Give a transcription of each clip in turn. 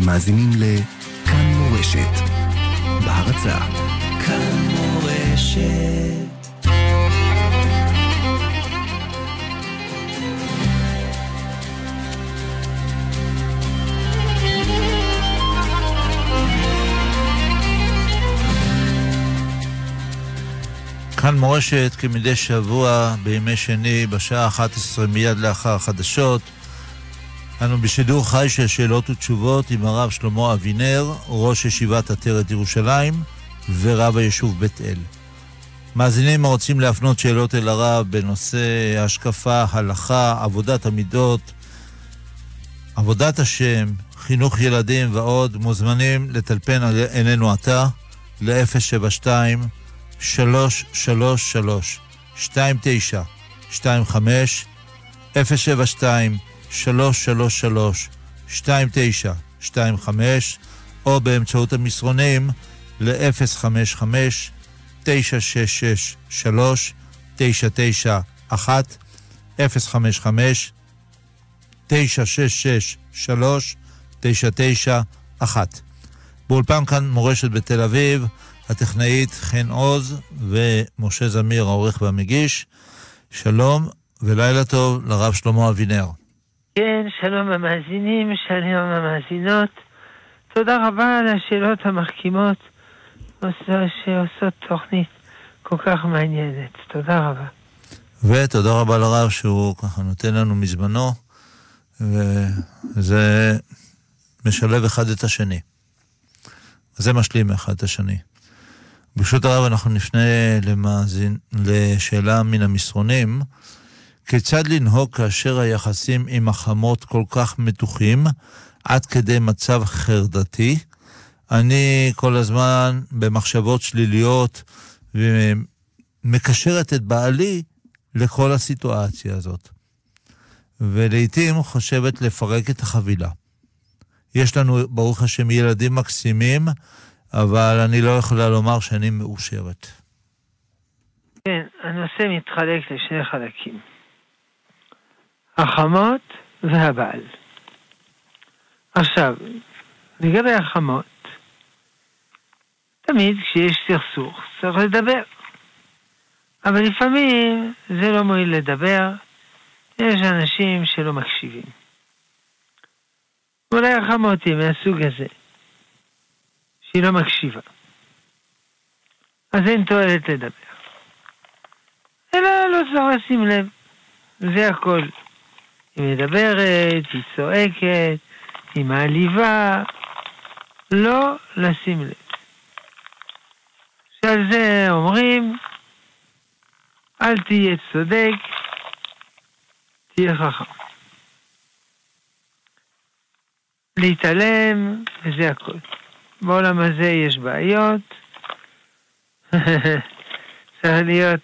אתם מאזינים לכאן מורשת. בהרצה כאן מורשת כאן מורשת כמדי שבוע בימי שני בשעה 11 מיד לאחר החדשות. אנו בשידור חי של שאלות ותשובות עם הרב שלמה אבינר, ראש ישיבת עטרת ירושלים ורב היישוב בית אל. מאזינים הרוצים להפנות שאלות אל הרב בנושא השקפה, הלכה, עבודת המידות, עבודת השם, חינוך ילדים ועוד, מוזמנים לטלפן אלינו עתה ל-072 333 2925 072 333 2925 או באמצעות המסרונים ל-055 966 3991 055 966 3991 באולפן כאן מורשת בתל אביב הטכנאית חן עוז ומשה זמיר העורך והמגיש. שלום ולילה טוב לרב שלמה אבינר. כן, שלום המאזינים, שלום המאזינות. תודה רבה על השאלות המחכימות שעושות תוכנית כל כך מעניינת. תודה רבה. ותודה רבה לרב שהוא ככה נותן לנו מזמנו, וזה משלב אחד את השני. זה משלים אחד את השני. ברשות הרב אנחנו נפנה למאזין, לשאלה מן המסרונים. כיצד לנהוג כאשר היחסים עם החמות כל כך מתוחים, עד כדי מצב חרדתי? אני כל הזמן במחשבות שליליות ומקשרת את בעלי לכל הסיטואציה הזאת. ולעיתים חושבת לפרק את החבילה. יש לנו, ברוך השם, ילדים מקסימים, אבל אני לא יכולה לומר שאני מאושרת. כן, הנושא מתחלק לשני חלקים. החמות והבעל. עכשיו, לגבי החמות, תמיד כשיש סכסוך צריך לדבר. אבל לפעמים זה לא מועיל לדבר, יש אנשים שלא מקשיבים. אולי החמות היא מהסוג הזה. שהיא לא מקשיבה. אז אין תועלת לדבר. אלא לא צריך לשים לב, זה הכל. היא מדברת, היא צועקת, היא מעליבה, לא לשים לב. שעל זה אומרים, אל תהיה צודק, תהיה חכם. להתעלם, וזה הכל. בעולם הזה יש בעיות. צריך להיות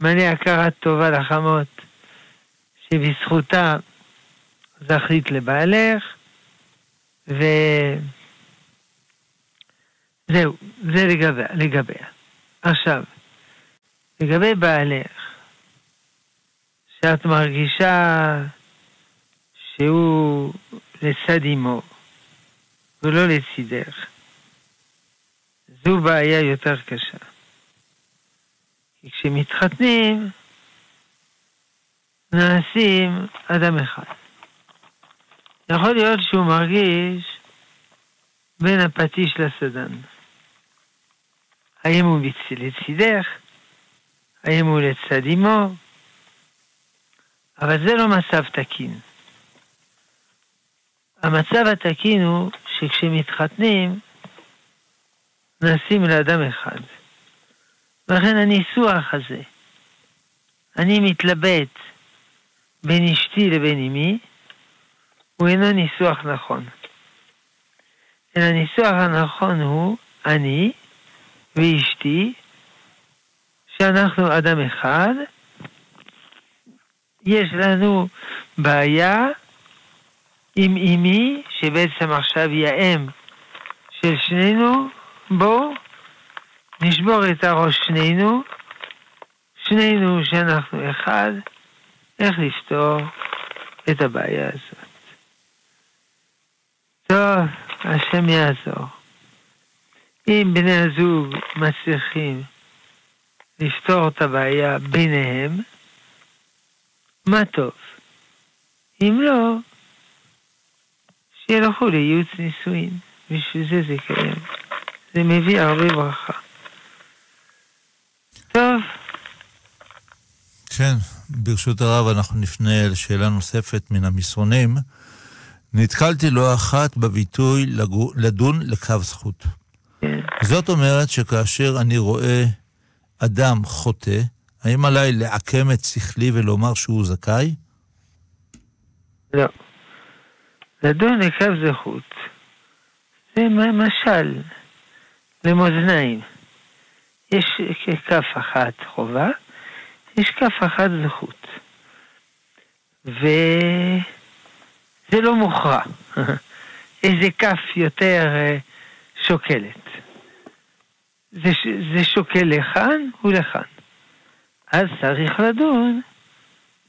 מלא הכרת טובה לחמות, שבזכותה זכית לבעלך, וזהו, זה לגביה. לגביה. עכשיו, לגבי בעלך, שאת מרגישה שהוא לצד אמו, ולא לצידך. זו בעיה יותר קשה. כי כשמתחתנים, נעשים אדם אחד. יכול להיות שהוא מרגיש בין הפטיש לסדן. האם הוא לצידך? האם הוא לצד אמו? אבל זה לא מצב תקין. המצב התקין הוא שכשמתחתנים, נשים לאדם אחד. ולכן הניסוח הזה, אני מתלבט בין אשתי לבין אמי, הוא אינו ניסוח נכון. אלא הניסוח הנכון הוא אני ואשתי, שאנחנו אדם אחד, יש לנו בעיה עם אמי, שבעצם עכשיו היא האם של שנינו, בואו נשבור את הראש שנינו, שנינו שאנחנו אחד, איך לפתור את הבעיה הזאת. טוב, השם יעזור. אם בני הזוג מצליחים לפתור את הבעיה ביניהם, מה טוב. אם לא, שילכו לייעוץ נישואין. בשביל זה זה קיים. זה מביא הרבה ברכה. טוב. כן, ברשות הרב אנחנו נפנה לשאלה נוספת מן המסרונים. נתקלתי לא אחת בביטוי לדון לקו זכות. זאת אומרת שכאשר אני רואה אדם חוטא, האם עליי לעקם את שכלי ולומר שהוא זכאי? לא. לדון לקו זכות זה משל למאזניים. יש כף אחת חובה, יש כף אחת זכות. וזה לא מוכרע. איזה כף יותר אה, שוקלת. זה, זה שוקל לכאן ולכאן. אז צריך לדון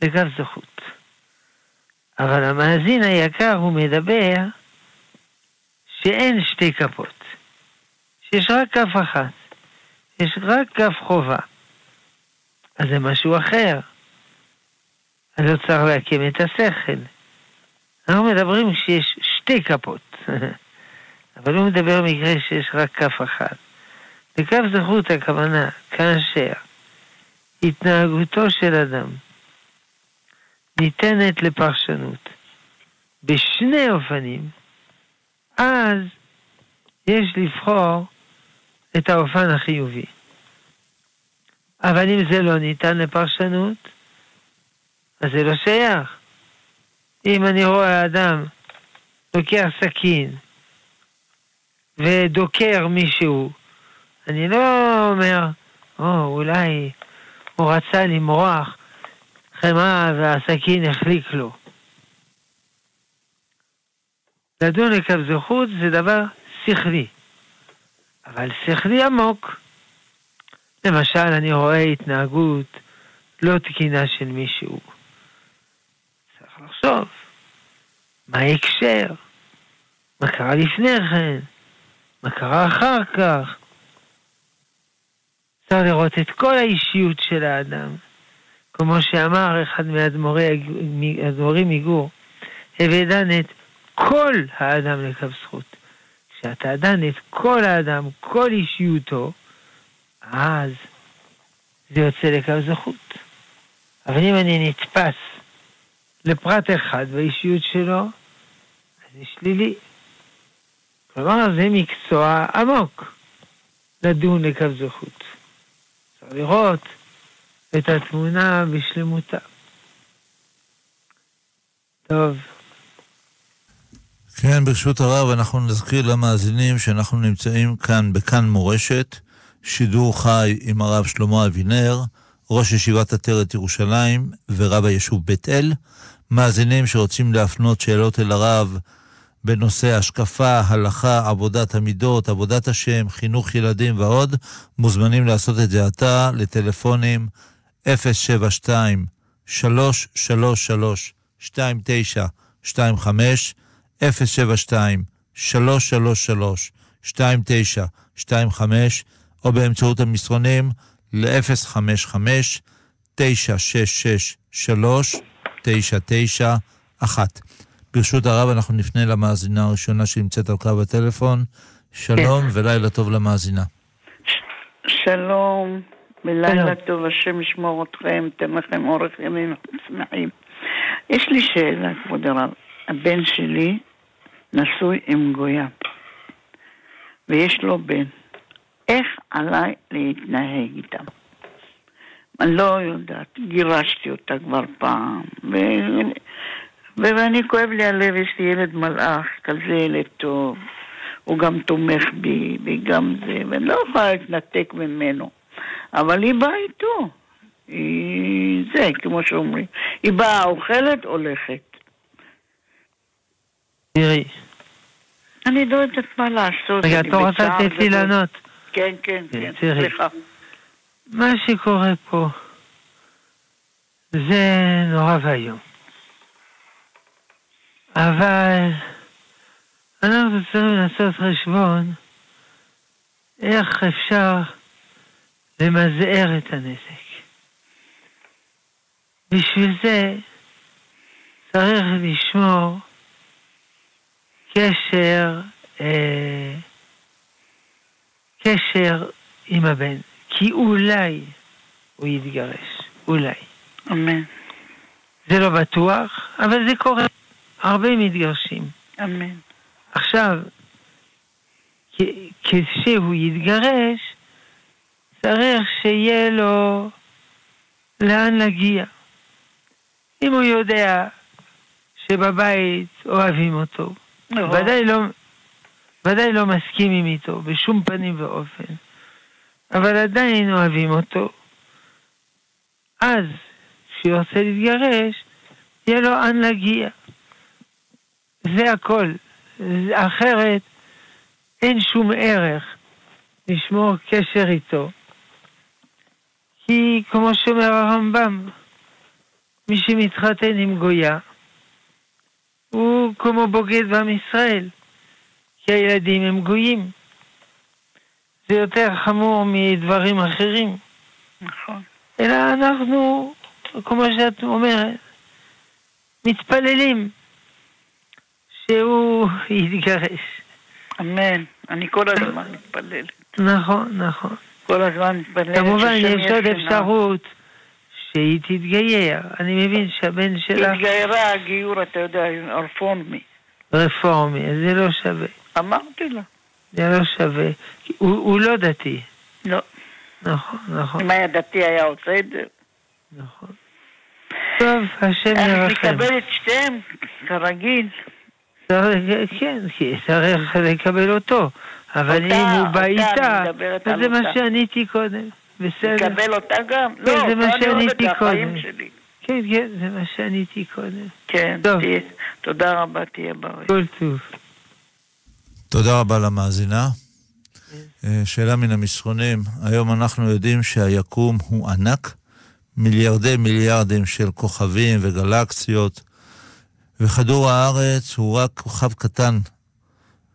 לגב זכות. אבל המאזין היקר הוא מדבר שאין שתי כפות, שיש רק כף אחת, יש רק כף חובה. אז זה משהו אחר. אז לא צריך להקים את השכל. אנחנו מדברים שיש שתי כפות, אבל הוא מדבר במקרה שיש רק כף אחת. בכף זכות הכוונה, כאשר התנהגותו של אדם ניתנת לפרשנות בשני אופנים, אז יש לבחור את האופן החיובי. אבל אם זה לא ניתן לפרשנות, אז זה לא שייך. אם אני רואה אדם לוקח סכין ודוקר מישהו, אני לא אומר, או, אולי הוא רצה למרוח חמאה והסכין החליק לו. לדון לקו זכות זה דבר שכלי, אבל שכלי עמוק. למשל, אני רואה התנהגות לא תקינה של מישהו. צריך לחשוב, מה ההקשר? מה קרה לפני כן? מה קרה אחר כך? צריך לראות את כל האישיות של האדם. כמו שאמר אחד מהאדמו"רים מגור, הווה דן את כל האדם לקו זכות. כשאתה דן את כל האדם, כל אישיותו, אז זה יוצא לקו זכות. אבל אם אני נתפס לפרט אחד באישיות שלו, אז זה שלילי. כלומר, זה מקצוע עמוק לדון לקו זכות. צריך לראות את התמונה בשלמותה. טוב. כן, ברשות הרב, אנחנו נזכיר למאזינים שאנחנו נמצאים כאן בכאן מורשת, שידור חי עם הרב שלמה אבינר, ראש ישיבת עטרת ירושלים ורב היישוב בית אל. מאזינים שרוצים להפנות שאלות אל הרב בנושא השקפה, הלכה, עבודת המידות, עבודת השם, חינוך ילדים ועוד, מוזמנים לעשות את זה עתה לטלפונים 072 333 2925 072 333 2925 או באמצעות המסרונים ל-055 966 3991 ברשות הרב אנחנו נפנה למאזינה הראשונה שנמצאת על קו הטלפון. שלום כן. ולילה טוב למאזינה. שלום, ולילה טוב, השם ישמור אתכם, תן לכם אורך ימים שמחים. יש לי שאלה, כבוד הרב. הבן שלי נשוי עם גויה, ויש לו בן. איך עליי להתנהג איתם? אני לא יודעת, גירשתי אותה כבר פעם, ו... ואני כואב לי הלב, יש לי ילד מלאך, כזה ילד טוב, הוא גם תומך בי, וגם זה, ואני לא יכולה להתנתק ממנו. אבל היא באה איתו. היא זה, כמו שאומרים. היא באה, אוכלת, הולכת. תראי. אני לא יודעת מה לעשות. רגע, את לא רוצה לתת לי לענות? כן, כן, כן, סליחה. מה שקורה פה זה נורא ואיום. אבל אנחנו צריכים לעשות חשבון איך אפשר למזער את הנזק. בשביל זה צריך לשמור קשר, אה, קשר עם הבן, כי אולי הוא יתגרש, אולי. אמן. זה לא בטוח, אבל זה קורה. הרבה מתגרשים. אמן. עכשיו, כשהוא יתגרש, צריך שיהיה לו לאן להגיע. אם הוא יודע שבבית אוהבים אותו, נכון. ודאי לא, ודאי לא מסכימים איתו בשום פנים ואופן, אבל עדיין אוהבים אותו, אז כשהוא רוצה להתגרש, יהיה לו לאן להגיע. זה הכל. אחרת אין שום ערך לשמור קשר איתו. כי כמו שאומר הרמב"ם, מי שמתחתן עם גויה הוא כמו בוגד בעם ישראל, כי הילדים הם גויים. זה יותר חמור מדברים אחרים. נכון. אלא אנחנו, כמו שאת אומרת, מתפללים שהוא יתגרש. אמן. אני כל הזמן מתפלל. נכון, נכון. כל הזמן מתפלל. כמובן, יש עוד. אפשרות שהיא תתגייר. אני מבין שהבן שלך התגיירה הגיור, אתה יודע. רפורמי, אז זה לא שווה. אמרתי לה. זה לא שווה. הוא, הוא לא דתי. לא. נכון, נכון, אם היה דתי היה עושה את זה. נכון. טוב, השם אני ירחם. מקבל את שתיהם, כרגיל. כן, כי צריך לקבל אותו. אבל אם הוא בא אני איתה, זה מה. שעניתי קודם. בסדר. לקבל אותה גם? כן, לא, זה מה לא, אני שעניתי קודם. כן, כן, זה מה שעניתי קודם. כן. תודה רבה, תהיה בריא. כל טוב. תודה רבה למאזינה. אה, שאלה מן המסרונים, היום אנחנו יודעים שהיקום הוא ענק, מיליארדי מיליארדים של כוכבים וגלקסיות, וכדור הארץ הוא רק כוכב קטן.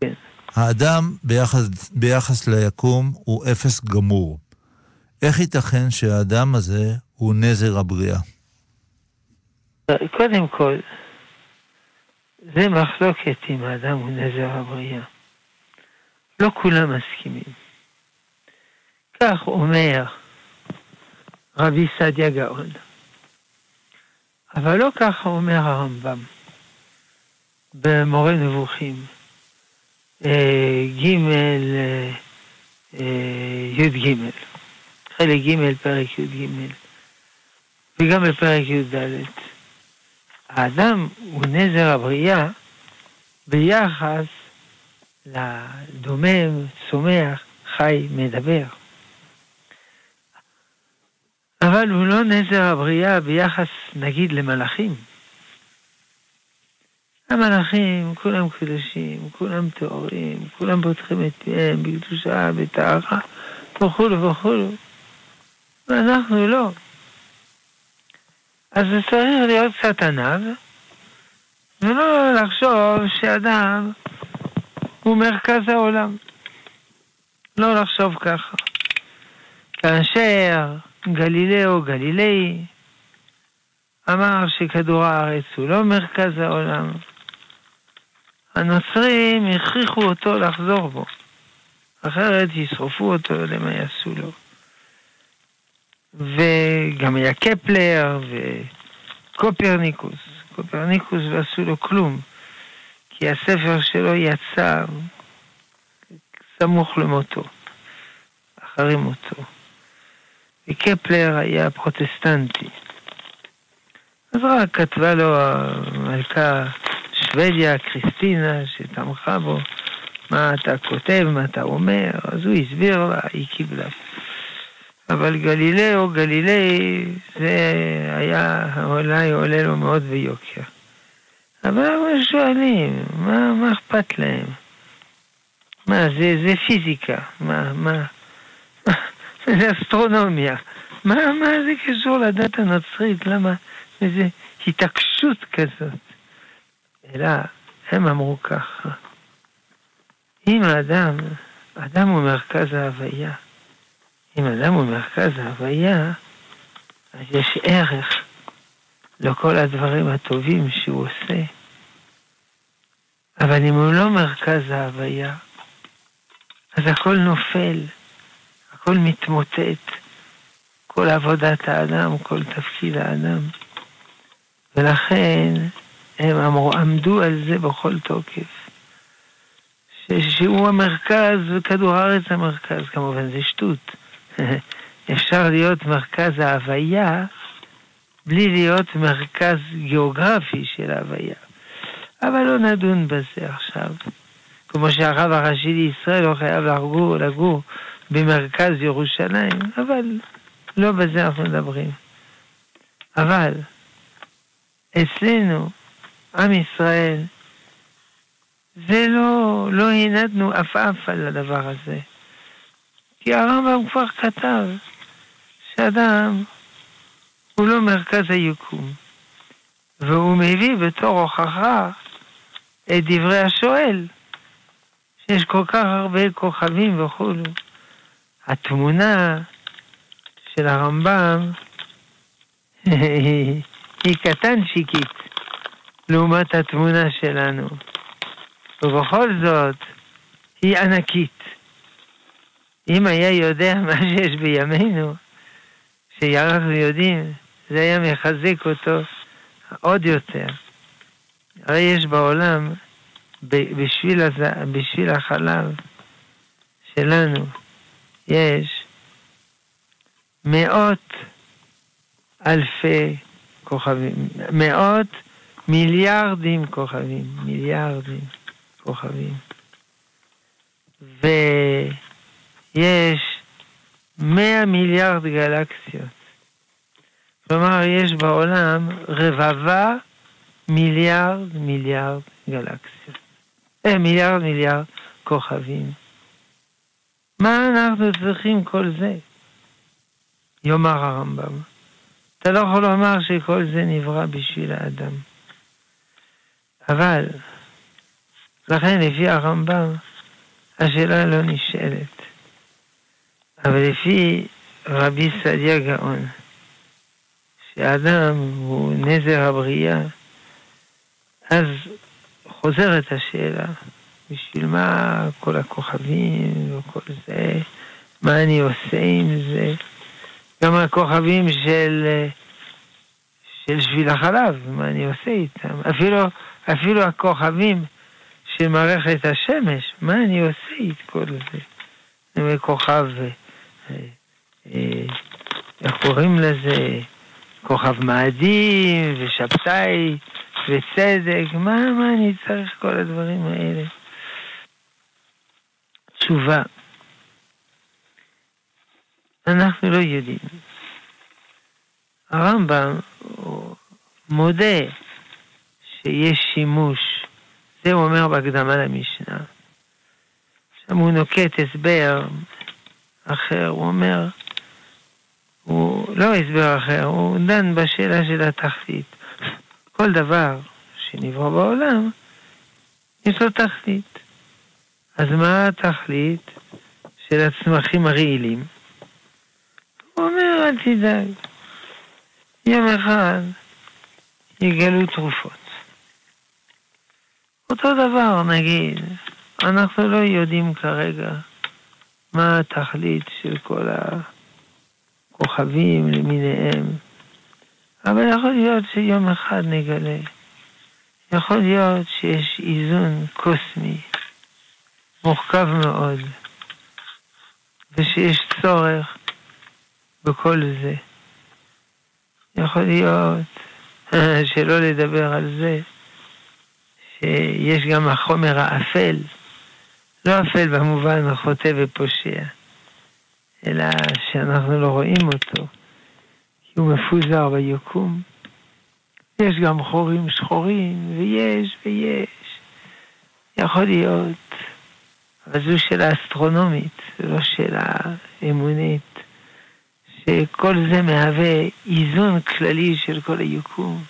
כן. האדם ביחס, ביחס ליקום הוא אפס גמור. איך ייתכן שהאדם הזה הוא נזר הבריאה? קודם כל, זה מחלוקת אם האדם הוא נזר הבריאה. לא כולם מסכימים. כך אומר רבי סעדיה גאון. אבל לא ככה אומר הרמב"ם במורה נבוכים, אה, ג' אה, אה, י"ג, חלק ג' פרק י"ג, וגם בפרק י"ד. האדם הוא נזר הבריאה ביחס לדומם, צומח, חי, מדבר. אבל הוא לא נזר הבריאה ביחס, נגיד, למלאכים. המלאכים, כולם קדושים, כולם טהורים, כולם פותחים את פיהם בקדושה, בטהרה, וכולו וכולו. ואנחנו לא. אז צריך להיות קצת עניו, ולא לחשוב שאדם הוא מרכז העולם. לא לחשוב ככה. כאשר גלילאו גלילאי אמר שכדור הארץ הוא לא מרכז העולם, הנוצרים הכריחו אותו לחזור בו, אחרת ישרפו אותו, לא יודע מה יעשו לו. וגם היה קפלר וקופרניקוס. קופרניקוס לא עשו לו כלום, כי הספר שלו יצא סמוך למותו, אחרי מותו. וקפלר היה פרוטסטנטי. אז רק כתבה לו המלכה שוודיה, קריסטינה, שתמכה בו, מה אתה כותב, מה אתה אומר, אז הוא הסביר לה, היא קיבלה. אבל גלילאו, גלילי, זה היה אולי עולה לו מאוד ביוקר. אבל הם שואלים, מה, מה אכפת להם? מה, זה, זה פיזיקה, מה, מה, זה אסטרונומיה. מה, מה זה קשור לדת הנוצרית? למה איזה התעקשות כזאת? אלא, הם אמרו ככה, אם האדם, אדם הוא מרכז ההוויה. אם אדם הוא מרכז ההוויה, אז יש ערך לכל הדברים הטובים שהוא עושה. אבל אם הוא לא מרכז ההוויה, אז הכל נופל, הכל מתמוטט, כל עבודת האדם, כל תפקיד האדם. ולכן הם אמרו, עמדו על זה בכל תוקף. שהוא המרכז וכדור הארץ המרכז, כמובן זה שטות. אפשר להיות מרכז ההוויה בלי להיות מרכז גיאוגרפי של ההוויה. אבל לא נדון בזה עכשיו. כמו שהרב הראשי לישראל לא חייב לגור, לגור במרכז ירושלים, אבל לא בזה אנחנו מדברים. אבל אצלנו, עם ישראל, זה לא, לא הנדנו עפעף על הדבר הזה. כי הרמב"ם כבר כתב שאדם הוא לא מרכז היקום, והוא מביא בתור הוכחה את דברי השואל, שיש כל כך הרבה כוכבים וכולו. התמונה של הרמב"ם היא קטנצ'יקית לעומת התמונה שלנו. ובכל זאת, היא ענקית. אם היה יודע מה שיש בימינו, שאנחנו יודעים, זה היה מחזק אותו עוד יותר. הרי יש בעולם, בשביל, הז... בשביל החלב שלנו, יש מאות אלפי כוכבים, מאות מיליארדים כוכבים, מיליארדים. כוכבים. ויש 100 מיליארד גלקסיות. כלומר, יש בעולם רבבה מיליארד מיליארד גלקסיות. אה, מיליארד מיליארד כוכבים. מה אנחנו צריכים כל זה? יאמר הרמב"ם. אתה לא יכול לומר שכל זה נברא בשביל האדם. אבל לכן לפי הרמב"ם השאלה לא נשאלת. אבל לפי רבי סעדיה גאון, שאדם הוא נזר הבריאה, אז חוזרת השאלה, בשביל מה כל הכוכבים וכל זה, מה אני עושה עם זה? גם הכוכבים של, של שביל החלב, מה אני עושה איתם? אפילו, אפילו הכוכבים של מערכת השמש, מה אני עושה את כל זה? אני כוכב, אה, אה, איך קוראים לזה? כוכב מאדים ושבתאי וצדק, מה, מה אני צריך כל הדברים האלה? תשובה, אנחנו לא יודעים. הרמב"ם מודה שיש שימוש זה הוא אומר בהקדמה למשנה. עכשיו הוא נוקט הסבר אחר, הוא אומר, הוא לא הסבר אחר, הוא דן בשאלה של התכלית. כל דבר שנברא בעולם, יש לו תכלית. אז מה התכלית של הצמחים הרעילים? הוא אומר, אל תדאג, יום אחד יגלו תרופות. אותו דבר, נגיד, אנחנו לא יודעים כרגע מה התכלית של כל הכוכבים למיניהם, אבל יכול להיות שיום אחד נגלה. יכול להיות שיש איזון קוסמי מורכב מאוד, ושיש צורך בכל זה. יכול להיות שלא לדבר על זה שיש גם החומר האפל, לא אפל במובן החוטא ופושע, אלא שאנחנו לא רואים אותו, כי הוא מפוזר ביקום. יש גם חורים שחורים, ויש ויש. יכול להיות, אבל זו שאלה אסטרונומית, לא שאלה אמונית, שכל זה מהווה איזון כללי של כל היקום.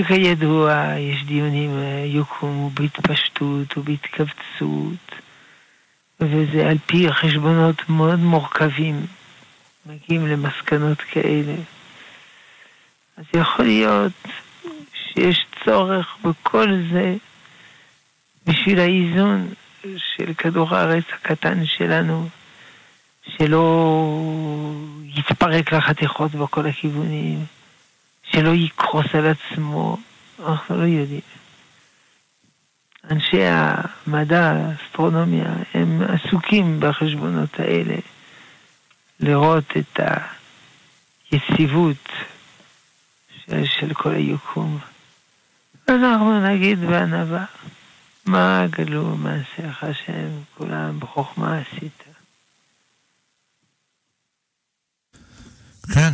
שכידוע יש דיונים יקום ובהתפשטות ובהתכווצות, וזה על פי חשבונות מאוד מורכבים, מגיעים למסקנות כאלה. אז יכול להיות שיש צורך בכל זה בשביל האיזון של כדור הארץ הקטן שלנו, שלא יתפרק לחתיכות בכל הכיוונים, שלא יקרוס על עצמו, אנחנו לא יודעים. אנשי המדע, האסטרונומיה, הם עסוקים בחשבונות האלה, לראות את היציבות של, של כל היקום. אנחנו נגיד בענווה, מה גלו מעשיך השם, כולם בחוכמה עשית. כן,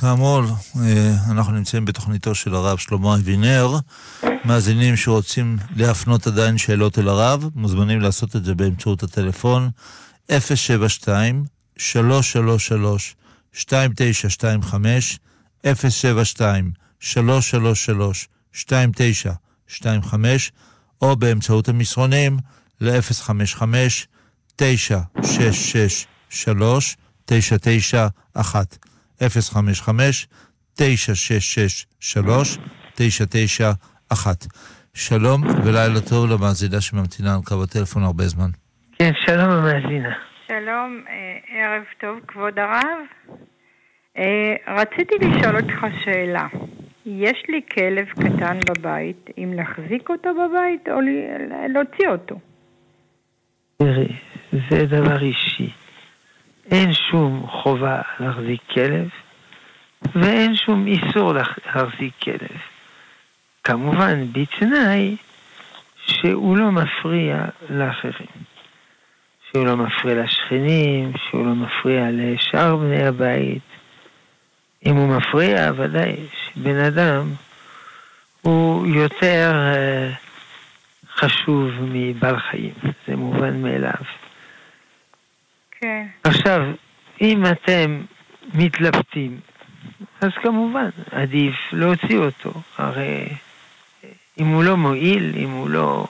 כאמור, אה, אנחנו נמצאים בתוכניתו של הרב שלמה אבינר. מאזינים שרוצים להפנות עדיין שאלות אל הרב, מוזמנים לעשות את זה באמצעות הטלפון 072 333 2925 072 333 2925 או באמצעות המסרונים ל-055-966-3991. 055-966-3991. שלום ולילה טוב למאזינה שממתינה על קו הטלפון הרבה זמן. כן, שלום המאזינה. שלום, אה, ערב טוב, כבוד הרב. אה, רציתי לשאול אותך שאלה. יש לי כלב קטן בבית, אם להחזיק אותו בבית או להוציא אותו? תראי, זה דבר אישי. אין שום חובה להחזיק כלב, ואין שום איסור להחזיק כלב. כמובן, בתנאי שהוא לא מפריע לאחרים. שהוא לא מפריע לשכנים, שהוא לא מפריע לשאר בני הבית. אם הוא מפריע, ודאי שבן אדם הוא יותר uh, חשוב מבעל חיים, זה מובן מאליו. כן. עכשיו, אם אתם מתלבטים, אז כמובן, עדיף להוציא אותו. הרי אם הוא לא מועיל, אם הוא לא...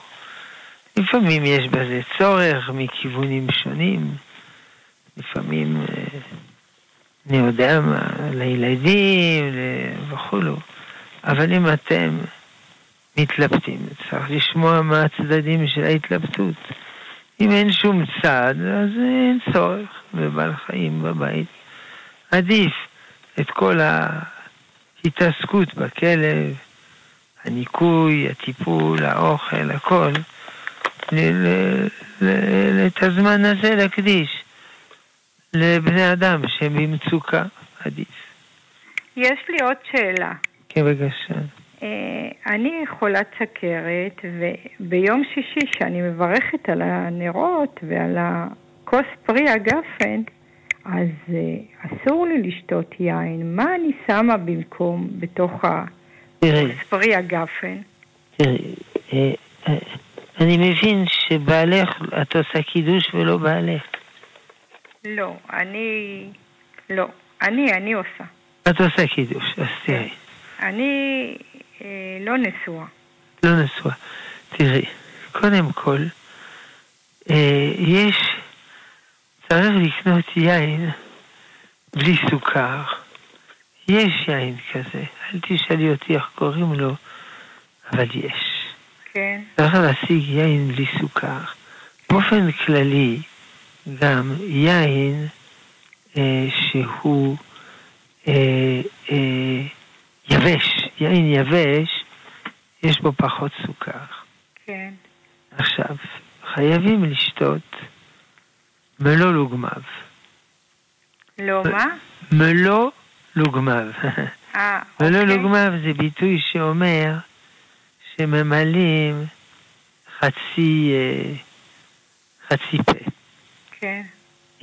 לפעמים יש בזה צורך מכיוונים שונים, לפעמים, אה, אני יודע מה, לילדים וכולו, אבל אם אתם מתלבטים, צריך לשמוע מה הצדדים של ההתלבטות. אם אין שום צד, אז אין צורך בבעל חיים בבית. עדיף את כל ההתעסקות בכלב, הניקוי, הטיפול, האוכל, הכל, את הזמן הזה להקדיש לבני אדם שהם במצוקה, עדיף. יש לי עוד שאלה. כן, בבקשה. אה, אני חולת סכרת, וביום שישי, שאני מברכת על הנרות ועל הכוס פרי הגפן, אז uh, אסור לי לשתות יין. מה אני שמה במקום בתוך הכוס פרי הגפן? תראי, אה, אני מבין שבעלך, את עושה קידוש ולא בעלך. לא, אני... לא. אני, אני עושה. את עושה קידוש, אז תראי. אני אה, לא נשואה. לא נשואה. תראי, קודם כל, אה, יש, צריך לקנות יין בלי סוכר. יש יין כזה, אל תשאלי אותי איך קוראים לו, אבל יש. כן. צריך להשיג יין בלי סוכר. באופן כללי, גם יין אה, שהוא אה, אה, יבש, יין יבש, יש בו פחות סוכר. כן. עכשיו, חייבים לשתות מלוא לוגמיו. לא מה? מלוא לוגמיו. אה, מלוא אוקיי. לוגמיו זה ביטוי שאומר שממלאים חצי, אה, חצי פה. כן.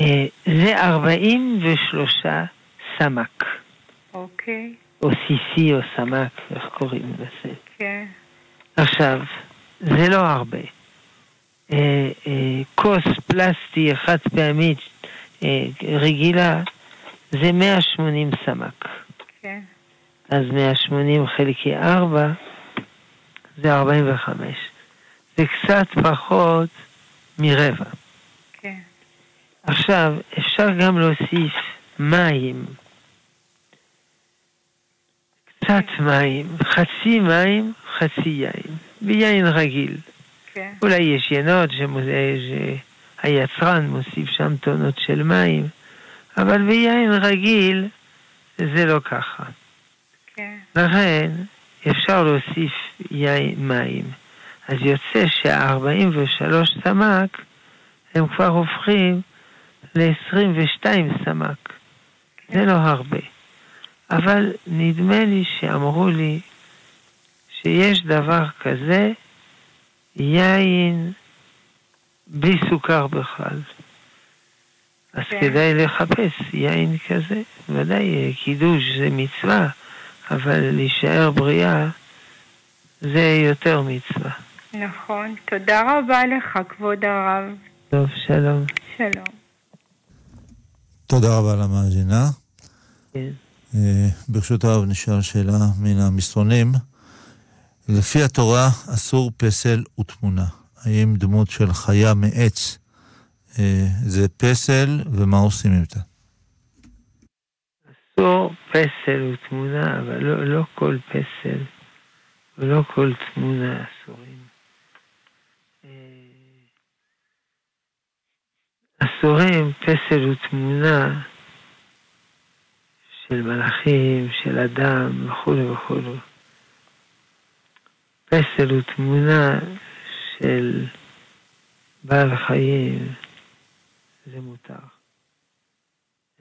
אה, זה 43 סמ"ק, אוקיי. או סיסי או סמ"ק, איך קוראים לזה. כן. עכשיו, זה לא הרבה. אה, אה, כוס פלסטי חד פעמית אה, רגילה זה 180 סמ"ק. כן. אז 180 חלקי 4 זה 45. זה קצת פחות מרבע. כן. עכשיו, אפשר גם להוסיף מים. קצת מים, חצי מים, חצי יין, ביין רגיל. כן. אולי יש ינות שהיצרן מוסיף שם טונות של מים, אבל ביין רגיל זה לא ככה. כן. לכן אפשר להוסיף יין מים. אז יוצא שה-43 סמ"ק הם כבר הופכים ל-22 סמ"ק. זה לא הרבה. אבל נדמה לי שאמרו לי שיש דבר כזה, יין בלי סוכר בכלל. אז כן. כדאי לחפש יין כזה. ודאי, קידוש זה מצווה, אבל להישאר בריאה זה יותר מצווה. נכון. תודה רבה לך, כבוד הרב. טוב, שלום. שלום. תודה רבה למאזינה. כן. אה, ברשות הרב נשאל שאלה מן המסרונים. לפי התורה אסור פסל ותמונה. האם דמות של חיה מעץ אה, זה פסל, ומה עושים עם זה? אסור פסל ותמונה, אבל לא, לא כל פסל ולא כל תמונה אסורים. אה, אסורים פסל ותמונה של מלאכים, של אדם וכולי וכולי. פסל ותמונה של בעל חיים זה מותר.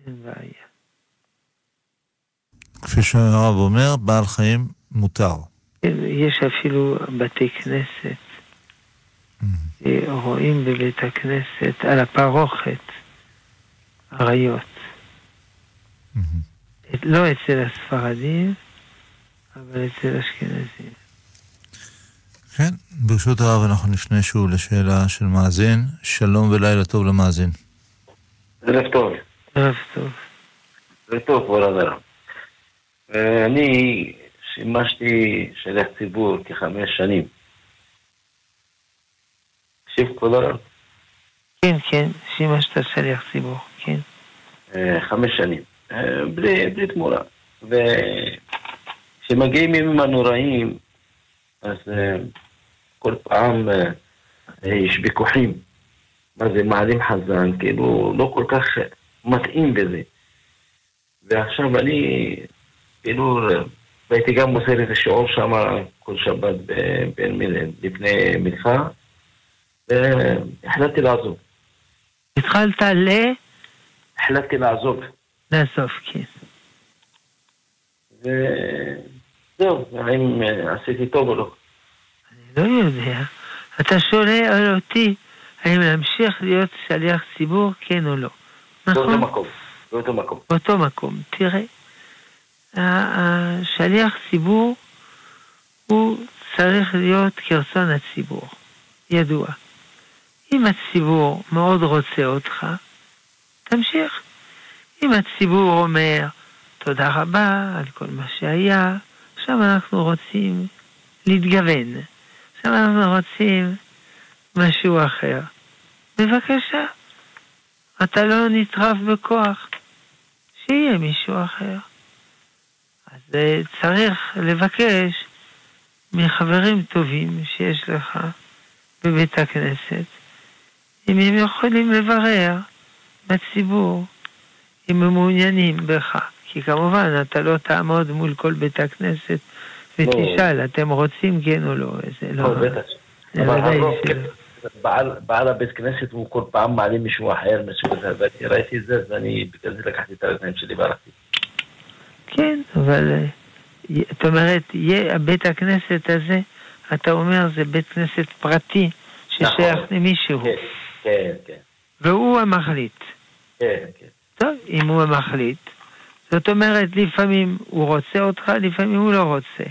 אין בעיה. כפי שהרב אומר, בעל חיים מותר. כן, יש אפילו בתי כנסת, אה, רואים בבית הכנסת על הפרוכת אריות. לא אצל הספרדים, אבל אצל אשכנזים. כן, ברשות הרב אנחנו נפנה שוב לשאלה של מאזין. שלום ולילה טוב למאזין. ערב טוב. ערב טוב. ערב טוב, כבוד הרב. אני שימשתי שליח ציבור כחמש שנים. תקשיב, כבוד הרב, כן, כן, שימשת שליח ציבור, כן. אה, חמש שנים, בלי, בלי תמורה. וכשמגיעים ימים הנוראים, אז אה, כל פעם אה, יש ויכוחים. מה זה, מעלים חזן, כאילו, לא כל כך מתאים בזה. ועכשיו אני, כאילו, והייתי גם מוסר איזה שיעור שם כל שבת בין לפני מלכה, והחלטתי לעזוב. התחלת ל... החלטתי לעזוב. לאסוף, כן. וזהו, האם אה, עשיתי טוב או לא. אני לא יודע. אתה שואל אותי האם להמשיך להיות שליח ציבור, כן או לא. באותו נכון? מקום, באותו מקום. באותו מקום. תראה, השליח ציבור הוא צריך להיות כרצון הציבור, ידוע. אם הציבור מאוד רוצה אותך, תמשיך. אם הציבור אומר, תודה רבה על כל מה שהיה, עכשיו אנחנו רוצים להתגוון. עכשיו אנחנו רוצים משהו אחר. בבקשה. אתה לא נטרף בכוח. שיהיה מישהו אחר. אז אה, צריך לבקש מחברים טובים שיש לך בבית הכנסת, אם הם יכולים לברר בציבור אם הם מעוניינים בך. כי כמובן, אתה לא תעמוד מול כל בית הכנסת ותשאל, אתם רוצים כן או לא? זה לא... לא, בטח. זה אבל ודאי הרוב, שלא. בעל, בעל הבית כנסת הוא כל פעם מעלה מישהו אחר מסוג הזה, ואני ראיתי את זה, ואני בגלל זה לקחתי את הרגליים שלי והלכתי. כן, אבל זאת אומרת, בית הכנסת הזה, אתה אומר, זה בית כנסת פרטי ששייך נכון. למישהו, כן, כן, כן, והוא המחליט. כן, כן. טוב, אם הוא המחליט, זאת אומרת, לפעמים הוא רוצה אותך, לפעמים הוא לא רוצה.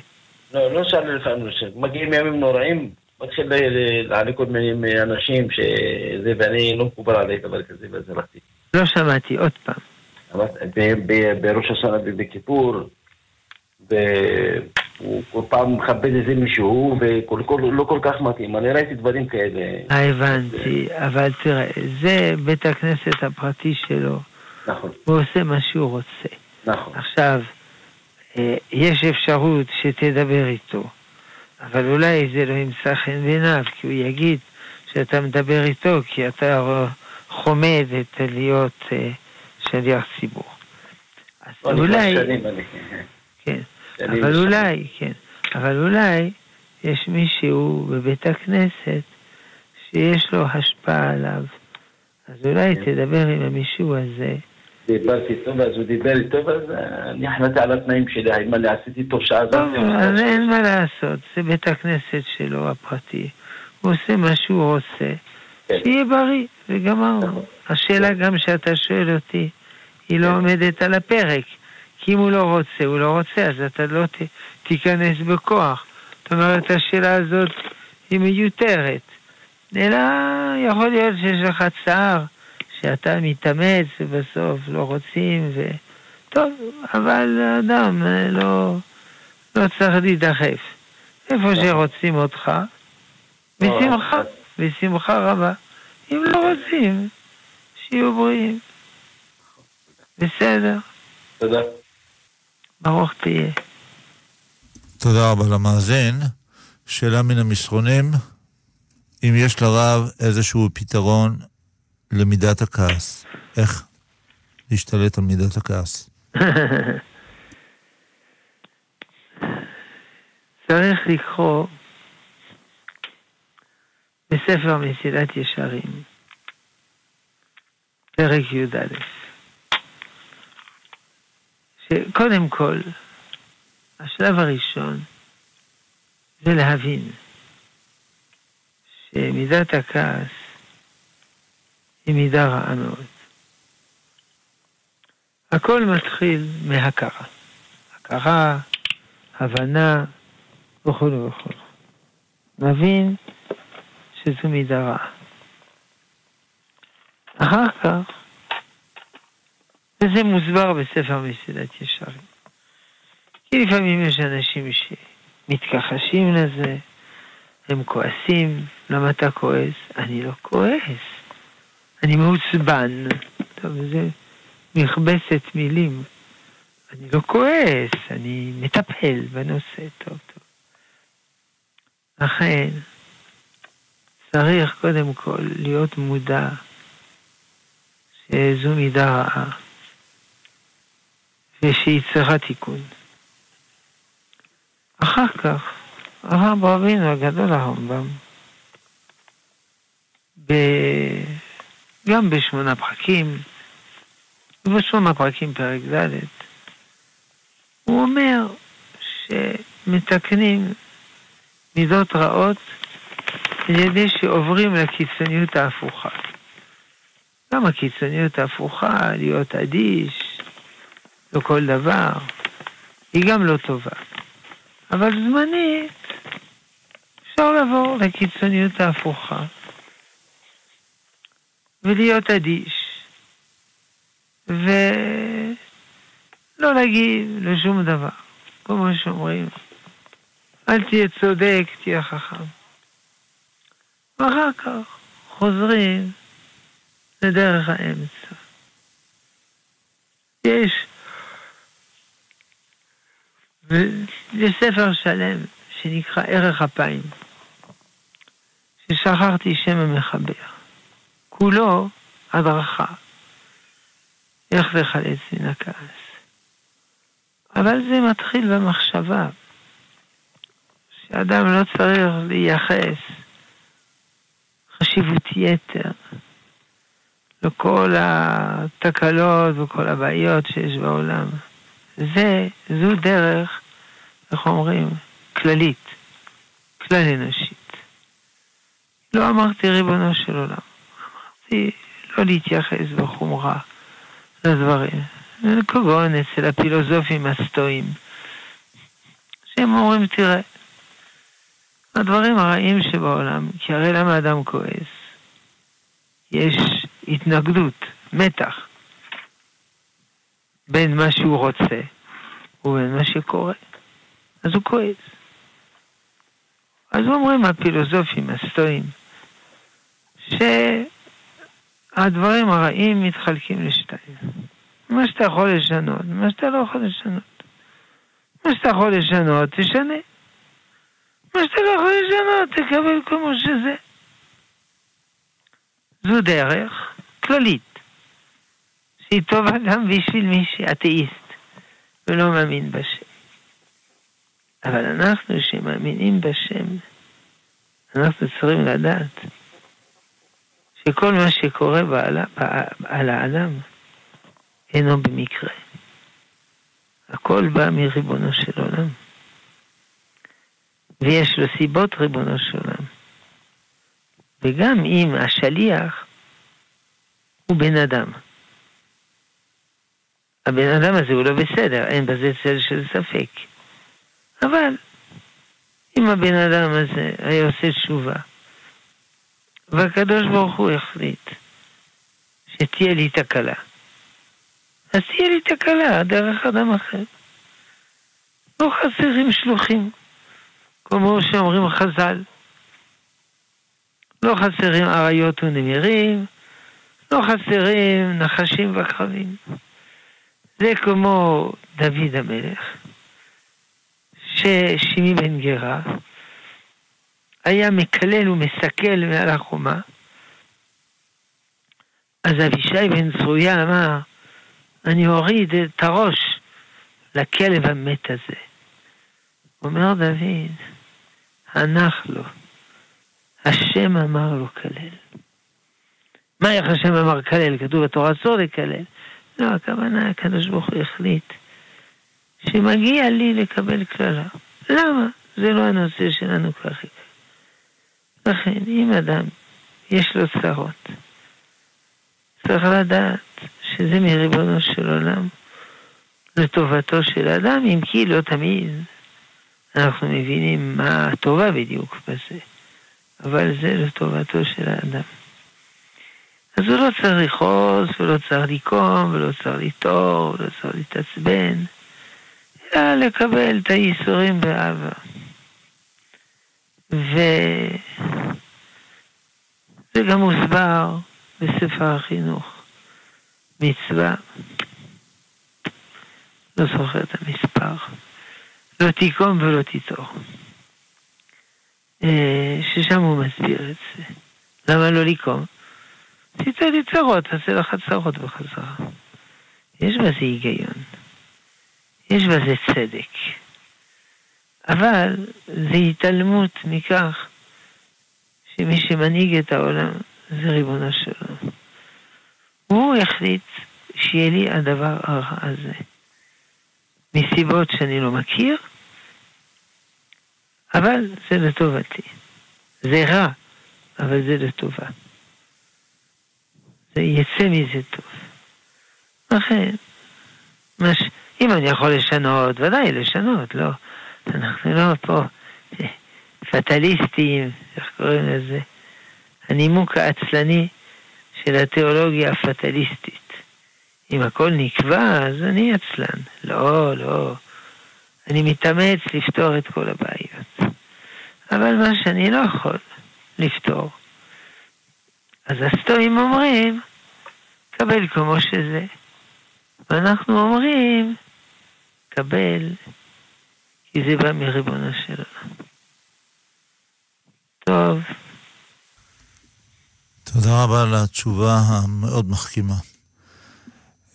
לא, לא שאלה לפעמים, מגיעים ימים נוראים, מתחיל ל- ל- לעלי כל מיני אנשים שזה, ואני לא מקובל עליי דבר כזה, ואז הלכתי. לא שמעתי, עוד פעם. בראש השנה ובכיפור, והוא כל פעם מכבד איזה מישהו, ולא כל כך מתאים. אני ראיתי דברים כאלה. הבנתי, אבל תראה, זה בית הכנסת הפרטי שלו. נכון. הוא עושה מה שהוא רוצה. נכון. עכשיו, אה, יש אפשרות שתדבר איתו, אבל אולי זה לא ימצא חן בעיניו, כי הוא יגיד שאתה מדבר איתו, כי אתה חומד את להיות אה, שליח ציבור. אז לא, אולי, כן, אבל. אולי, כן, אבל אולי יש מישהו בבית הכנסת שיש לו השפעה עליו. אז אולי כן. תדבר עם המישהו הזה. דיברתי איתו, ואז הוא דיבר איתו, ואז אה, אני החלטתי על התנאים שלי, האם אני עשיתי טוב שעזרתי טוב, או אז. אין מה לעשות, זה בית הכנסת שלו הפרטי. הוא עושה מה שהוא רוצה, כן. שיהיה בריא, וגמרנו. נכון. השאלה גם שאתה שואל אותי, היא לא כן. עומדת על הפרק. כי אם הוא לא רוצה, הוא לא רוצה, אז אתה לא ת, תיכנס בכוח. זאת אומרת, השאלה הזאת היא מיותרת. אלא יכול להיות שיש לך צער, שאתה מתאמץ ובסוף לא רוצים, ו... טוב, אבל האדם אה, לא, לא צריך להידחף. איפה שרוצים אותך, בשמחה, בשמחה רבה. אם לא רוצים, שיהיו בריאים. בסדר, תודה. ברוך תהיה. תודה רבה למאזין. שאלה מן המסרונים, אם יש לרב איזשהו פתרון למידת הכעס, איך להשתלט על מידת הכעס? צריך לקרוא בספר מסילת ישרים, פרק י"א, שקודם כל, השלב הראשון זה להבין שמידת הכעס היא מידה רעה מאוד. הכל מתחיל מהכרה. הכרה, הבנה וכו' וכו'. נבין שזו מידה רעה. אחר כך, וזה מוסבר בספר מסילת ישרים. כי לפעמים יש אנשים שמתכחשים לזה, הם כועסים, למה אתה כועס? אני לא כועס, אני מעוצבן. טוב, זה מכבסת מילים. אני לא כועס, אני מטפל בנושא, טוב, טוב. לכן, צריך קודם כל להיות מודע שזו מידה רעה ושהיא צריכה תיקון. אחר כך, הרב רבינו הגדול הרמב"ם, ב... גם בשמונה פרקים, ובשמונה פרקים פרק ד', הוא אומר שמתקנים מידות רעות על ידי שעוברים לקיצוניות ההפוכה. גם הקיצוניות ההפוכה, להיות אדיש לכל דבר, היא גם לא טובה. אבל זמנית אפשר לעבור לקיצוניות ההפוכה ולהיות אדיש ולא להגיב לשום דבר, כמו שאומרים, אל תהיה צודק, תהיה חכם. ואחר כך חוזרים לדרך האמצע. יש, יש ספר שלם שנקרא ערך אפיים, ששכחתי שם המחבר. כולו הדרכה, איך לחלץ מן הכעס. אבל זה מתחיל במחשבה, שאדם לא צריך לייחס חשיבות יתר לכל התקלות וכל הבעיות שיש בעולם. זה, זו דרך, איך אומרים, כללית, כלל אנושית. לא אמרתי ריבונו של עולם, אמרתי לא להתייחס בחומרה לדברים. כגון אצל הפילוסופים הסטואים, שהם אומרים, תראה, הדברים הרעים שבעולם, כי הרי למה אדם כועס? יש התנגדות, מתח, בין מה שהוא רוצה ובין מה שקורה. אז הוא כועס. אז אומרים הפילוסופים הסטואים, שהדברים הרעים מתחלקים לשתיים. מה שאתה יכול לשנות, מה שאתה לא יכול לשנות. מה שאתה יכול לשנות, תשנה. מה שאתה לא יכול לשנות, תקבל כמו שזה. זו דרך כללית, שהיא טובה גם בשביל מי שאתאיסט ולא מאמין בשם. אבל אנחנו שמאמינים בשם, אנחנו צריכים לדעת שכל מה שקורה בעלה, על האדם אינו במקרה. הכל בא מריבונו של עולם. ויש לו סיבות ריבונו של עולם. וגם אם השליח הוא בן אדם. הבן אדם הזה הוא לא בסדר, אין בזה צל של ספק. אבל אם הבן אדם הזה היה עושה תשובה, והקדוש ברוך הוא החליט שתהיה לי תקלה, אז תהיה לי תקלה דרך אדם אחר. לא חסרים שלוחים, כמו שאומרים חז"ל. לא חסרים אריות ונמירים, לא חסרים נחשים וכרבים. זה כמו דוד המלך, ששימי בן גרה היה מקלל ומסכל מעל החומה. אז אבישי בן צרויה אמר, אני אוריד את הראש לכלב המת הזה. אומר דוד, הנח לו, השם אמר לו כלל. מה איך השם אמר כלל? כתוב בתורה אסור לקלל. לא, הכוונה, הקדוש ברוך הוא החליט שמגיע לי לקבל קללה. למה? זה לא הנושא שלנו ככה. לכן, אם אדם יש לו צרות, צריך לדעת שזה מריבונו של עולם לטובתו של אדם, אם כי לא תמיד אנחנו מבינים מה הטובה בדיוק בזה, אבל זה לטובתו של האדם. אז הוא לא צריך לכעוס, ולא צריך לקום, ולא צריך לטעור, ולא צריך להתעצבן, אלא לקבל את הייסורים באהבה. וזה גם מוסבר בספר החינוך. מצווה, לא זוכר את המספר, לא תיקום ולא תיטור. אה, ששם הוא מסביר את זה. למה לא לקום? תצא לצרות, תעשה לך צרות בחזרה. יש בזה היגיון. יש בזה צדק. אבל זה התעלמות מכך שמי שמנהיג את העולם זה ריבונו של עולם. הוא החליט שיהיה לי הדבר הרע הזה. מסיבות שאני לא מכיר, אבל זה לטובתי. זה רע, אבל זה לטובה. זה יצא מזה טוב. לכן, מש... אם אני יכול לשנות, ודאי לשנות, לא. אנחנו לא פה פטליסטים, איך קוראים לזה? הנימוק העצלני של התיאולוגיה הפטליסטית. אם הכל נקבע, אז אני עצלן. לא, לא. אני מתאמץ לפתור את כל הבעיות. אבל מה שאני לא יכול לפתור, אז הסטואים אומרים, קבל כמו שזה. ואנחנו אומרים, קבל, כי זה בא מריבונו של עולם. טוב. תודה רבה על התשובה המאוד מחכימה.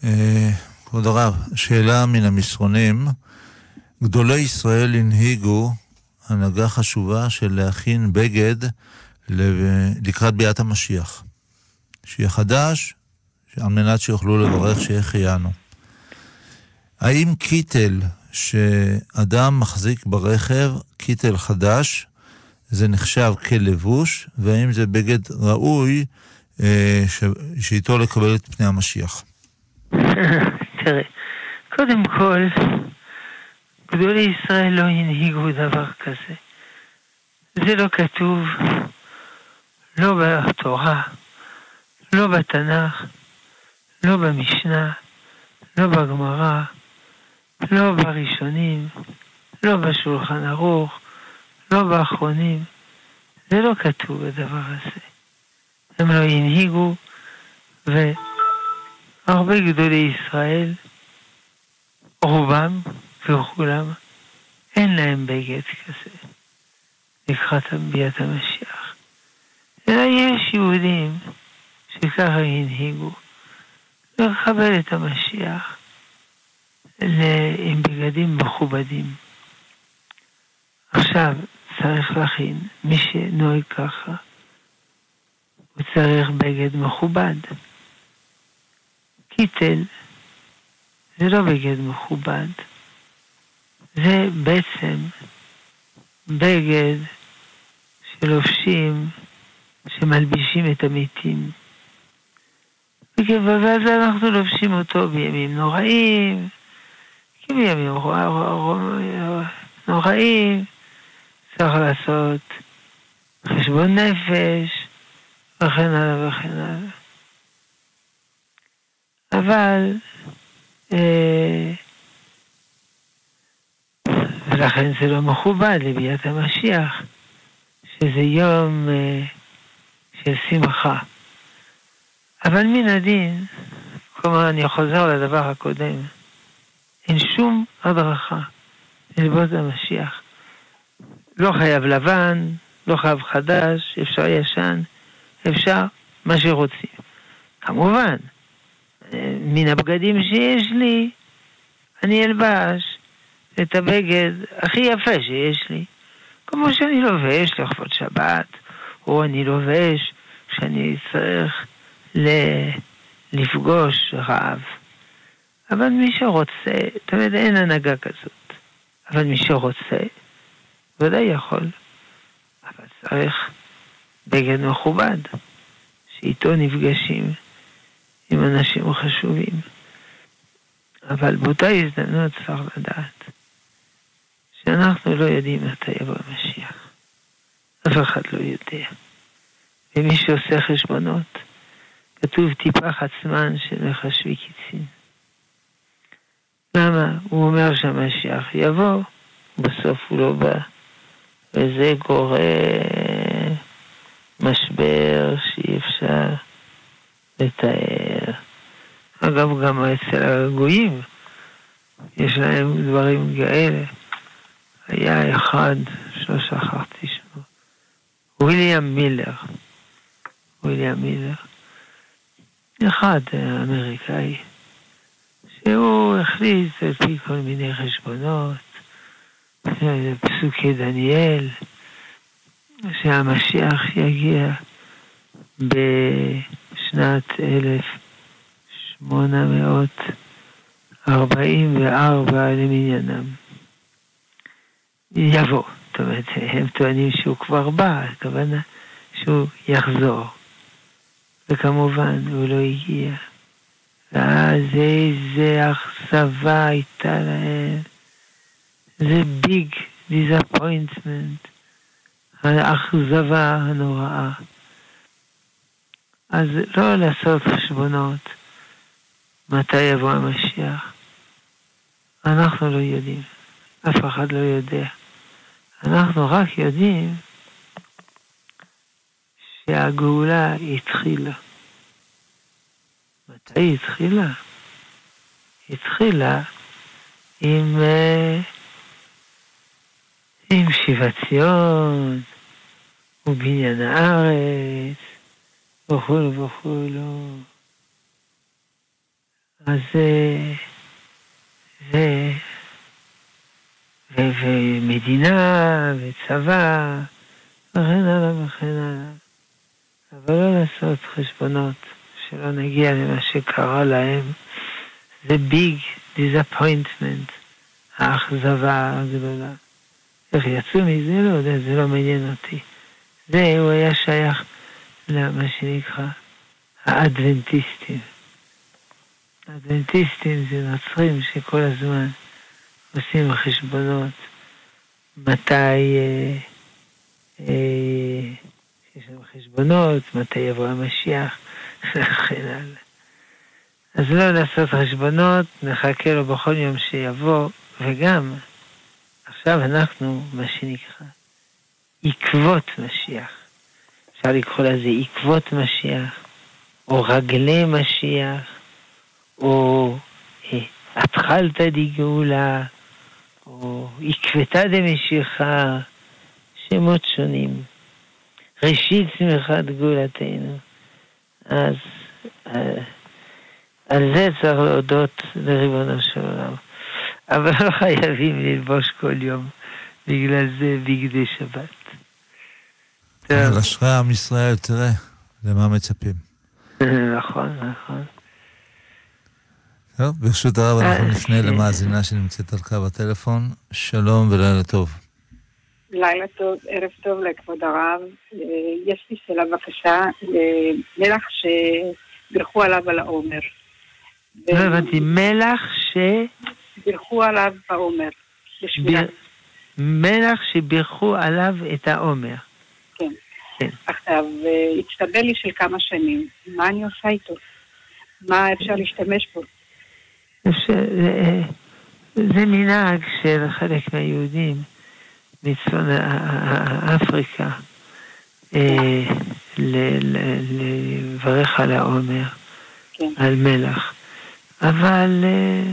אה, כבוד הרב, שאלה מן המסרונים. גדולי ישראל הנהיגו הנהגה חשובה של להכין בגד לקראת ביאת המשיח. שיהיה חדש, על מנת שיוכלו לברך שהחיינו. האם קיטל שאדם מחזיק ברכב, קיטל חדש, זה נחשב כלבוש, והאם זה בגד ראוי אה, ש... שאיתו לקבל את פני המשיח? תראה, קודם כל, גדולי ישראל לא הנהיגו דבר כזה. זה לא כתוב, לא בתורה, לא בתנ"ך, לא במשנה, לא בגמרא, לא בראשונים, לא בשולחן ערוך, לא באחרונים. זה לא כתוב הדבר הזה. הם לא הנהיגו, והרבה גדולי ישראל, רובם וכולם, אין להם בגד כזה לקראת ביאת המשיח. אלא יש יהודים שככה הנהיגו, לקבל את המשיח עם בגדים מכובדים. עכשיו, צריך להכין, מי שנוהג ככה, הוא צריך בגד מכובד. קיטל זה לא בגד מכובד, זה בעצם בגד שלובשים, שמלבישים את המתים. ואז אנחנו לובשים אותו בימים נוראים, כי בימים נוראים צריך לעשות חשבון נפש וכן הלאה וכן הלאה. אבל אה, ולכן זה לא מכובד לביאת המשיח, שזה יום אה, של שמחה. אבל מן הדין, כלומר, אני חוזר לדבר הקודם, אין שום הדרכה ללבוד המשיח. לא חייב לבן, לא חייב חדש, אפשר ישן, אפשר מה שרוצים. כמובן, מן הבגדים שיש לי, אני אלבש את הבגד הכי יפה שיש לי. כמו שאני לובש לכבוד שבת, או אני לובש כשאני צריך ל- לפגוש רב. אבל מי שרוצה, תמיד אין הנהגה כזאת, אבל מי שרוצה, ודאי יכול. אבל צריך בגד מכובד, שאיתו נפגשים עם אנשים חשובים. אבל באותה הזדמנות צריך לדעת שאנחנו לא יודעים מתי יבוא המשיח. אף אחד לא יודע. ומי שעושה חשבונות, כתוב טיפה חצמן של מחשבי קיצין. למה? הוא אומר שהמשיח יבוא, בסוף הוא לא בא. וזה גורם משבר שאי אפשר לתאר. אגב, גם אצל הגויים יש להם דברים כאלה. היה אחד, שלא שכחתי שמו, וויליאם מילר. וויליאם מילר. אחד אמריקאי, שהוא החליט על פי כל מיני חשבונות, פסוקי דניאל, שהמשיח יגיע בשנת 1844 למניינם. יבוא. זאת אומרת, הם טוענים שהוא כבר בא, הכוונה שהוא יחזור. וכמובן, הוא לא הגיע. ואז איזה אכזבה הייתה להם. The Big Disappointment, האכזבה הנוראה. אז לא לעשות חשבונות מתי יבוא המשיח. אנחנו לא יודעים, אף אחד לא יודע. אנחנו רק יודעים שהגאולה התחילה. מתי היא התחילה? התחילה עם, אה, עם שיבת ציון ובניין הארץ וכולו וכולו. אז זה, זה, ומדינה וצבא וכן הלאה וכן הלאה. אבל לא לעשות חשבונות, שלא נגיע למה שקרה להם. The Big Disappointment, האכזבה הגדולה. איך יצאו מזה? לא יודע, זה לא מעניין אותי. זה, הוא היה שייך למה שנקרא האדבנטיסטים. האדבנטיסטים זה נוצרים שכל הזמן עושים חשבונות מתי אה, אה, יש להם חשבונות, מתי יבוא המשיח וכן הלאה. אז לא לעשות חשבונות, נחכה לו בכל יום שיבוא, וגם עכשיו אנחנו, מה שנקרא, עקבות משיח. אפשר לקרוא לזה עקבות משיח, או רגלי משיח, או אה, התחלתא דגאולה, או עקבתא דמשיחה, שמות שונים. ראשית צמיחת גאולתנו. אז אה, על זה צריך להודות לריבונו של עולם. אבל לא חייבים ללבוש כל יום בגלל זה בגדי שבת. על אשרי עם ישראל, תראה, למה מצפים. נכון, נכון. טוב, ברשות הרב אנחנו נפנה למאזינה שנמצאת על קו הטלפון. שלום ולילה טוב. לילה טוב, ערב טוב לכבוד הרב. יש לי שאלה בבקשה, מלח שבירכו עליו על העומר. לא הבנתי, מלח ש... בירכו עליו בעומר. מלח שבירכו עליו את העומר. כן. כן. עכשיו, הצטבר לי של כמה שנים, מה אני עושה איתו? מה אפשר להשתמש בו? זה מנהג של חלק מהיהודים מצפון אפריקה אה, לברך על העומר, כן. על מלח. אבל אה,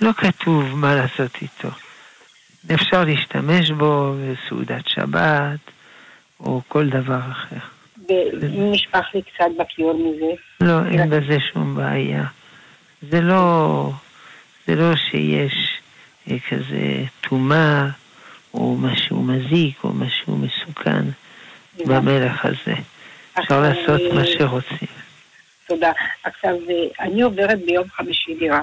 לא כתוב מה לעשות איתו. אפשר להשתמש בו בסעודת שבת או כל דבר אחר. ואם נשפך לי קצת בכיור מזה? לא, אין בזה שום בעיה. זה לא, זה לא שיש אה, כזה טומאה או משהו מזיק או משהו מסוכן במלח הזה. אפשר לעשות מה שרוצים. תודה. עכשיו, אני עוברת ביום חמישי דירה,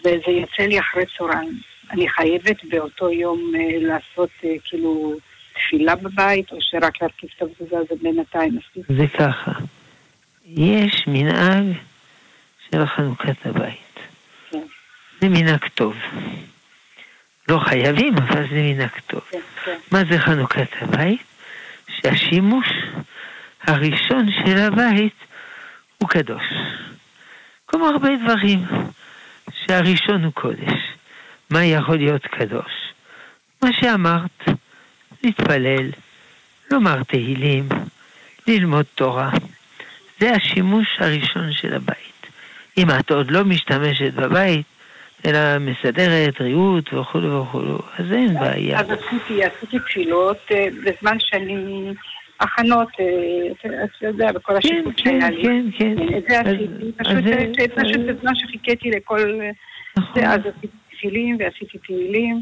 וזה יוצא לי אחרי צהריים. אני חייבת באותו יום uh, לעשות uh, כאילו תפילה בבית, או שרק להרכיב את המזוזה הזה בינתיים? זה ככה. יש מנהג של חנוכת הבית. כן. זה מנהג טוב. לא חייבים, אבל זה מנהג טוב. כן, כן. מה זה חנוכת הבית? שהשימוש הראשון של הבית הוא קדוש. כמו הרבה דברים, שהראשון הוא קודש. מה יכול להיות קדוש? מה שאמרת, להתפלל, לומר תהילים, ללמוד תורה. זה השימוש הראשון של הבית. אם את עוד לא משתמשת בבית, אלא מסדרת, ריהוט וכו' וכו', אז אין בעיה. אז עשיתי, עשיתי תפילות אה, בזמן שאני... הכנות, אה, אתה יודע, בכל כן, השיפוט כן, שהיה לי. כן, כן. את זה עשיתי, פשוט בזמן שחיכיתי לכל... נכון. אז עשיתי תפילים ועשיתי תהילים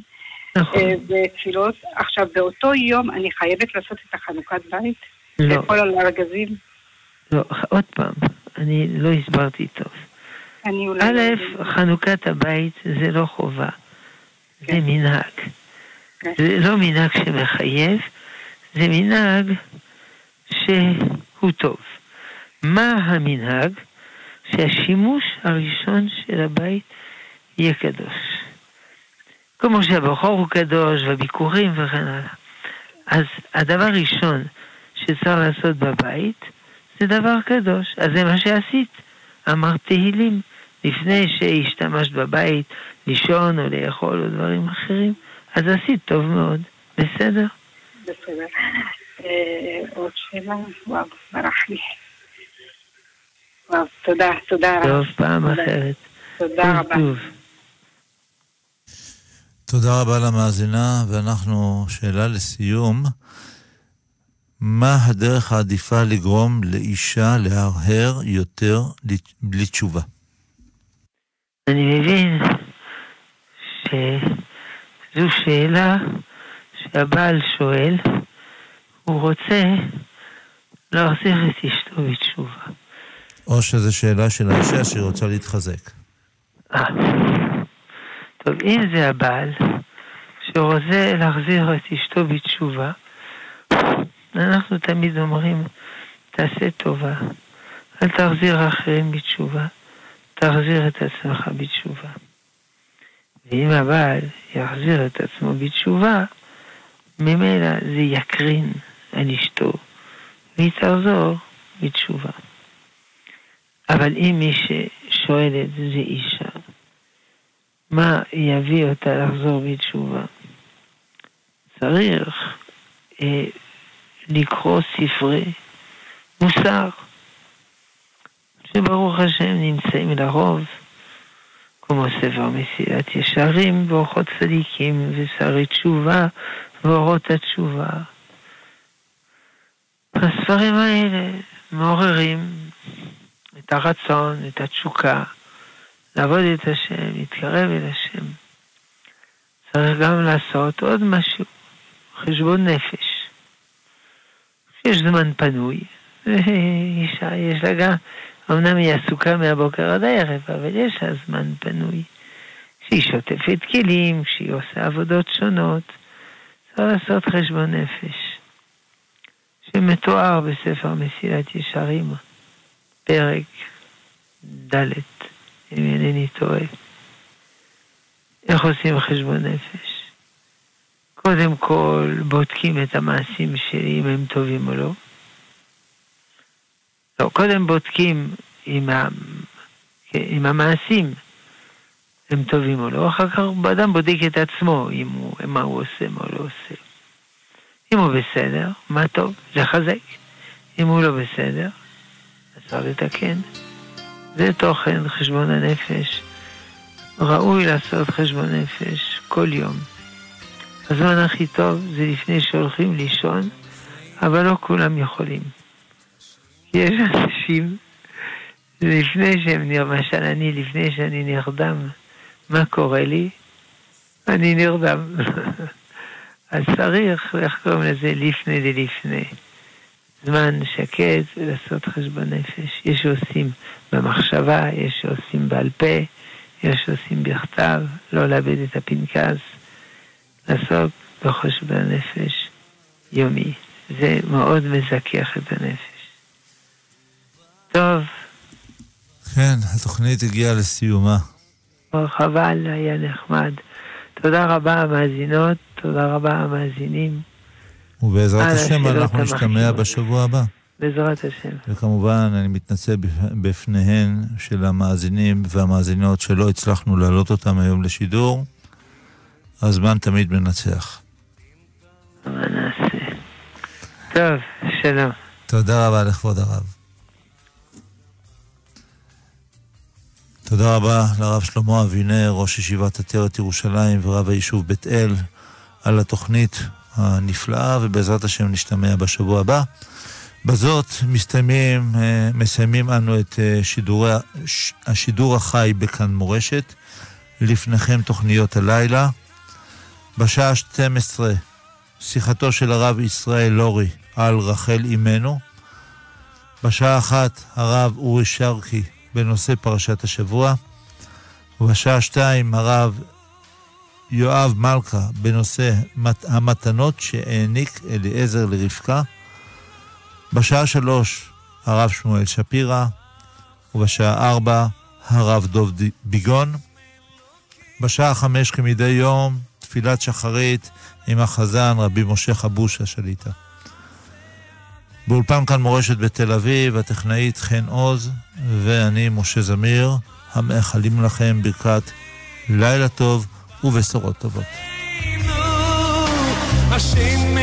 נכון. ותפילות. עכשיו, באותו יום אני חייבת לעשות את החנוכת בית? לא. על הארגזים? לא, עוד פעם, אני לא הסברתי טוב. אני אולי... א', חנוכת הבית זה לא חובה, זה כן. מנהג. כן. זה לא מנהג שמחייב, זה מנהג שהוא טוב. מה המנהג? שהשימוש הראשון של הבית יהיה קדוש. כמו שהבחור הוא קדוש והביקורים וכן הלאה. אז הדבר הראשון שצריך לעשות בבית זה דבר קדוש. אז זה מה שעשית. אמרת תהילים. לפני שהשתמשת בבית לישון או לאכול או דברים אחרים, אז עשית טוב מאוד. בסדר? בסדר. אה, עוד שאלה? וואו, ברח לי. וואו, תודה, תודה רבה. טוב, פעם. אחרת. תודה רבה. תודה רבה למאזינה, ואנחנו, שאלה לסיום, מה הדרך העדיפה לגרום לאישה להרהר יותר בלי תשובה? אני מבין שזו שאלה שהבעל שואל, הוא רוצה להחזיר את אשתו בתשובה. או שזו שאלה של האישה שהיא רוצה להתחזק. אה. טוב, אם זה הבעל שרוצה להחזיר את אשתו בתשובה, אנחנו תמיד אומרים, תעשה טובה, אל תחזיר אחרים בתשובה, תחזיר את עצמך בתשובה. ואם הבעל יחזיר את עצמו בתשובה, ממילא זה יקרין על אשתו, והיא תחזור בתשובה. אבל אם מי ששואלת זה אישה, מה יביא אותה לחזור בתשובה? צריך אה, לקרוא ספרי מוסר, שברוך השם נמצאים לרוב, כמו ספר מסילת ישרים ואורחות צדיקים ושרי תשובה ואורות התשובה. הספרים האלה מעוררים את הרצון, את התשוקה, לעבוד את השם, להתקרב אל השם. צריך גם לעשות עוד משהו, חשבון נפש. יש זמן פנוי, אישה יש לה גם, אמנם היא עסוקה מהבוקר עד הערב, אבל יש לה זמן פנוי. שהיא שוטפת כלים, כשהיא עושה עבודות שונות, צריך לעשות חשבון נפש. שמתואר בספר מסילת ישרים, פרק ד', אם אינני טועה. איך עושים חשבון נפש? קודם כל בודקים את המעשים שלי, אם הם טובים או לא. לא, קודם בודקים אם, ה... אם המעשים הם טובים או לא, אחר כך אדם בודק את עצמו, אם הוא, מה הוא עושה, מה הוא לא עושה. אם הוא בסדר, מה טוב, לחזק. אם הוא לא בסדר, אפשר לתקן. זה תוכן חשבון הנפש. ראוי לעשות חשבון נפש כל יום. הזמן הכי טוב זה לפני שהולכים לישון, אבל לא כולם יכולים. יש אנשים, לפני שהם, למשל אני, לפני שאני נרדם, מה קורה לי? אני נרדם. אז צריך, איך קוראים לזה? לפני דלפני. זמן שקט ולעשות חשבון נפש. יש שעושים במחשבה, יש שעושים בעל פה, יש שעושים בכתב, לא לאבד את הפנקס, לעסוק בחשבון נפש יומי. זה מאוד מזכך את הנפש. טוב. כן, התוכנית הגיעה לסיומה. חבל, היה נחמד. תודה רבה המאזינות, תודה רבה המאזינים. ובעזרת השם אנחנו נשתמע בשבוע הבא. בעזרת השם. וכמובן, אני מתנצל בפניהן של המאזינים והמאזינות שלא הצלחנו להעלות אותם היום לשידור. הזמן תמיד מנצח. מה נעשה? טוב, שלום. תודה רבה לכבוד הרב. תודה רבה לרב שלמה אבינר, ראש ישיבת עטרת ירושלים ורב היישוב בית אל, על התוכנית הנפלאה, ובעזרת השם נשתמע בשבוע הבא. בזאת מסתיימים, אה, מסיימים אנו את אה, שידורי, השידור החי בכאן מורשת. לפניכם תוכניות הלילה. בשעה 12, שיחתו של הרב ישראל לורי על רחל אימנו. בשעה אחת, הרב אורי שרקי בנושא פרשת השבוע. ובשעה שתיים, הרב יואב מלכה בנושא המתנות שהעניק אליעזר לרבקה. בשעה שלוש, הרב שמואל שפירא, ובשעה ארבע, הרב דוב ביגון. בשעה חמש כמדי יום, תפילת שחרית עם החזן רבי משה חבוש השליטה. באולפן כאן מורשת בתל אביב, הטכנאית חן עוז ואני משה זמיר, המאחלים לכם ברכת לילה טוב ובשורות טובות. השם